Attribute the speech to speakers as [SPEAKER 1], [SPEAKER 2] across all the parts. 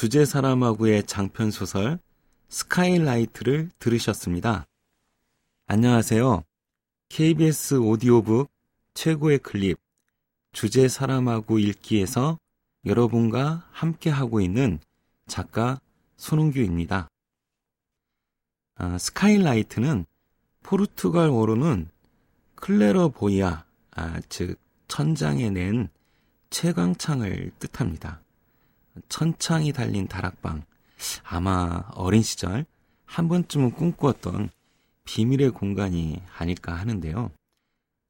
[SPEAKER 1] 주제 사라마구의 장편 소설 스카이라이트를 들으셨습니다. 안녕하세요. KBS 오디오북 최고의 클립 주제 사라마구 읽기에서 여러분과 함께 하고 있는 작가 손은규입니다. 아, 스카이라이트는 포르투갈어로는 Claraboia, 아, 즉 천장에 낸 채광창을 뜻합니다. 천창이 달린 다락방. 아마 어린 시절 한 번쯤은 꿈꾸었던 비밀의 공간이 아닐까 하는데요.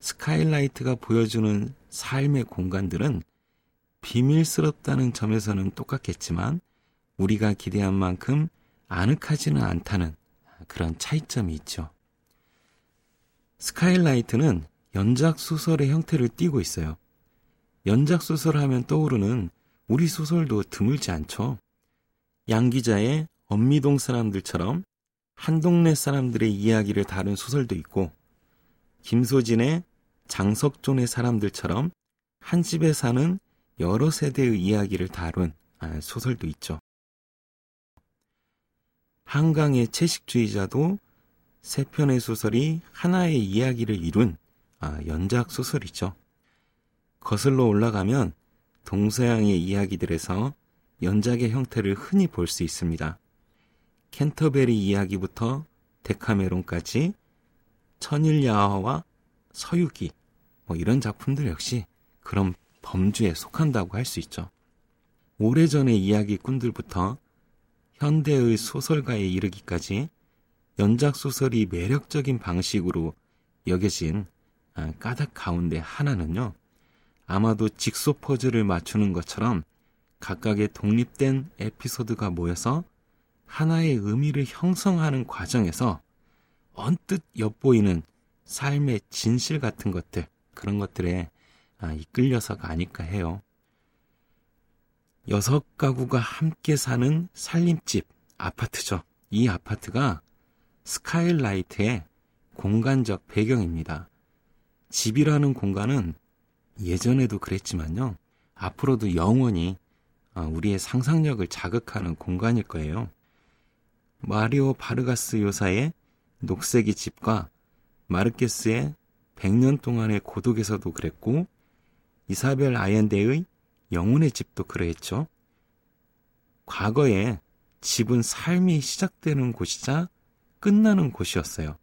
[SPEAKER 1] 스카이라이트가 보여주는 삶의 공간들은 비밀스럽다는 점에서는 똑같겠지만 우리가 기대한 만큼 아늑하지는 않다는 그런 차이점이 있죠. 스카일라이트는 연작 소설의 형태를 띠고 있어요. 연작 소설 하면 떠오르는 우리 소설도 드물지 않죠. 양 기자의 엄미동 사람들처럼 한 동네 사람들의 이야기를 다룬 소설도 있고, 김소진의 장석존의 사람들처럼 한 집에 사는 여러 세대의 이야기를 다룬 아, 소설도 있죠. 한강의 채식주의자도 세 편의 소설이 하나의 이야기를 이룬 아, 연작 소설이죠. 거슬러 올라가면 동서양의 이야기들에서 연작의 형태를 흔히 볼 수 있습니다. 캔터베리 이야기부터 데카메론까지 천일야화와 서유기 뭐 이런 작품들 역시 그런 범주에 속한다고 할 수 있죠. 오래전의 이야기꾼들부터 현대의 소설가에 이르기까지 연작 소설이 매력적인 방식으로 여겨진 아, 까닭 가운데 하나는요. 아마도 직소 퍼즐을 맞추는 것처럼 각각의 독립된 에피소드가 모여서 하나의 의미를 형성하는 과정에서 언뜻 엿보이는 삶의 진실 같은 것들, 그런 것들에 아, 이끌려서가 아닐까 해요. 여섯 가구가 함께 사는 살림집, 아파트죠. 이 아파트가 스카일라이트의 공간적 배경입니다. 집이라는 공간은 예전에도 그랬지만요. 앞으로도 영원히 어, 우리의 상상력을 자극하는 공간일 거예요. 마리오 바르가스 요사의 녹색의 집과 마르케스의 100년 동안의 고독에서도 그랬고 이사벨 아yen데의 영혼의 집도 그러했죠. 과거에 집은 삶이 시작되는 곳이자 끝나는 곳이었어요.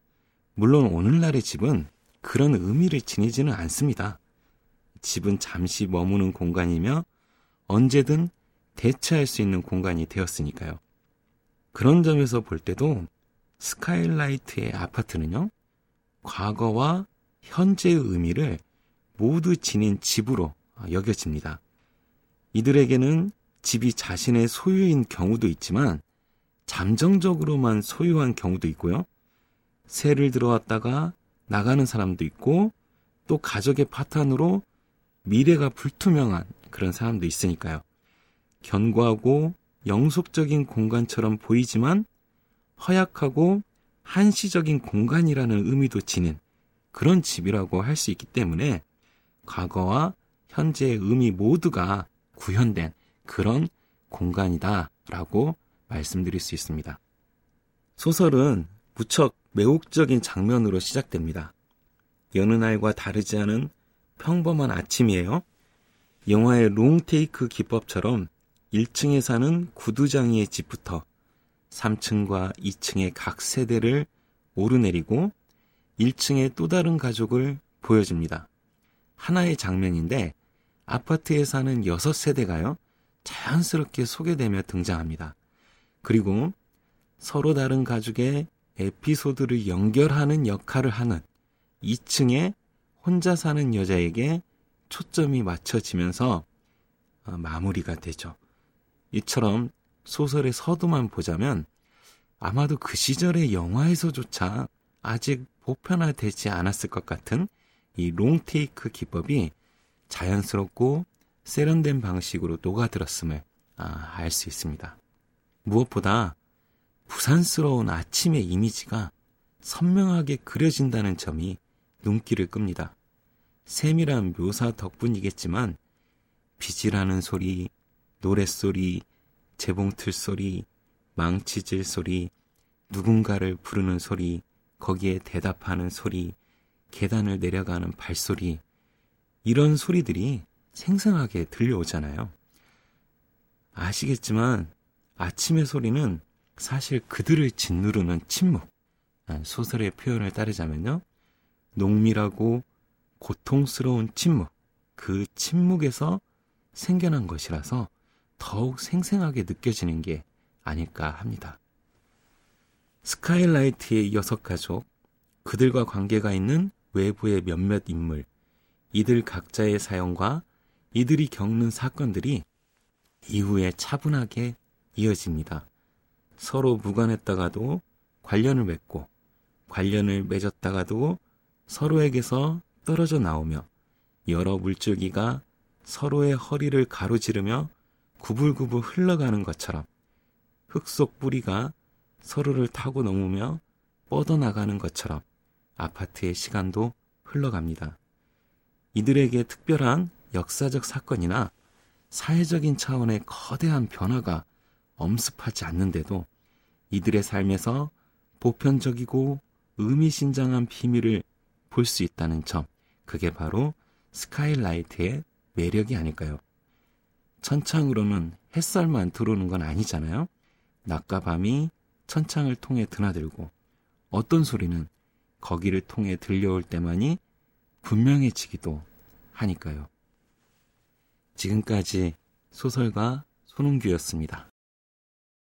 [SPEAKER 1] 물론 오늘날의 집은 그런 의미를 지니지는 않습니다. 집은 잠시 머무는 공간이며 언제든 대체할 수 있는 공간이 되었으니까요. 그런 점에서 볼 때도 스카일라이트의 아파트는요, 과거와 현재의 의미를 모두 지닌 집으로 여겨집니다. 이들에게는 집이 자신의 소유인 경우도 있지만 잠정적으로만 소유한 경우도 있고요. 새를 들어왔다가 나가는 사람도 있고 또 가족의 파탄으로 미래가 불투명한 그런 사람도 있으니까요. 견고하고 영속적인 공간처럼 보이지만 허약하고 한시적인 공간이라는 의미도 지닌 그런 집이라고 할 수 있기 때문에 과거와 현재의 의미 모두가 구현된 그런 공간이다라고 말씀드릴 수 있습니다. 소설은 무척 매혹적인 장면으로 시작됩니다. 여느 날과 다르지 않은 평범한 아침이에요. 영화의 롱테이크 기법처럼 1층에 사는 구두장이의 집부터 3층과 2층의 각 세대를 오르내리고 1층의 또 다른 가족을 보여줍니다. 하나의 장면인데 아파트에 사는 6세대가요, 자연스럽게 소개되며 등장합니다. 그리고 서로 다른 가족의 에피소드를 연결하는 역할을 하는 2층의 혼자 사는 여자에게 초점이 맞춰지면서 어, 마무리가 되죠. 이처럼 소설의 서두만 보자면 아마도 그 시절의 영화에서조차 아직 보편화되지 않았을 것 같은 이 롱테이크 기법이 자연스럽고 세련된 방식으로 녹아들었음을 아, 알 수 있습니다. 무엇보다 부산스러운 아침의 이미지가 선명하게 그려진다는 점이 눈길을 끕니다. 세밀한 묘사 덕분이겠지만 비지라는 소리, 노랫소리, 재봉틀 소리, 망치질 소리, 누군가를 부르는 소리, 거기에 대답하는 소리, 계단을 내려가는 발소리, 이런 소리들이 생생하게 들려오잖아요. 아시겠지만 아침의 소리는 사실 그들을 짓누르는 침묵. 아, 소설의 표현을 따르자면요. 농밀하고 고통스러운 침묵. 그 침묵에서 생겨난 것이라서 더욱 생생하게 느껴지는 게 아닐까 합니다. 스카일라이트의 여섯 가족, 그들과 관계가 있는 외부의 몇몇 인물, 이들 각자의 사연과 이들이 겪는 사건들이 이후에 차분하게 이어집니다. 서로 무관했다가도 관련을 맺고 관련을 맺었다가도 서로에게서 떨어져 나오며 여러 물줄기가 서로의 허리를 가로지르며 구불구불 흘러가는 것처럼 흙 속 뿌리가 서로를 타고 넘으며 뻗어나가는 것처럼 아파트의 시간도 흘러갑니다. 이들에게 특별한 역사적 사건이나 사회적인 차원의 거대한 변화가 엄습하지 않는데도 이들의 삶에서 보편적이고 의미심장한 비밀을 볼 수 있다는 점, 그게 바로 스카이라이트의 매력이 아닐까요? 천창으로는 햇살만 들어오는 건 아니잖아요. 낮과 밤이 천창을 통해 드나들고 어떤 소리는 거기를 통해 들려올 때만이 분명해지기도 하니까요. 지금까지 소설가 손홍규였습니다.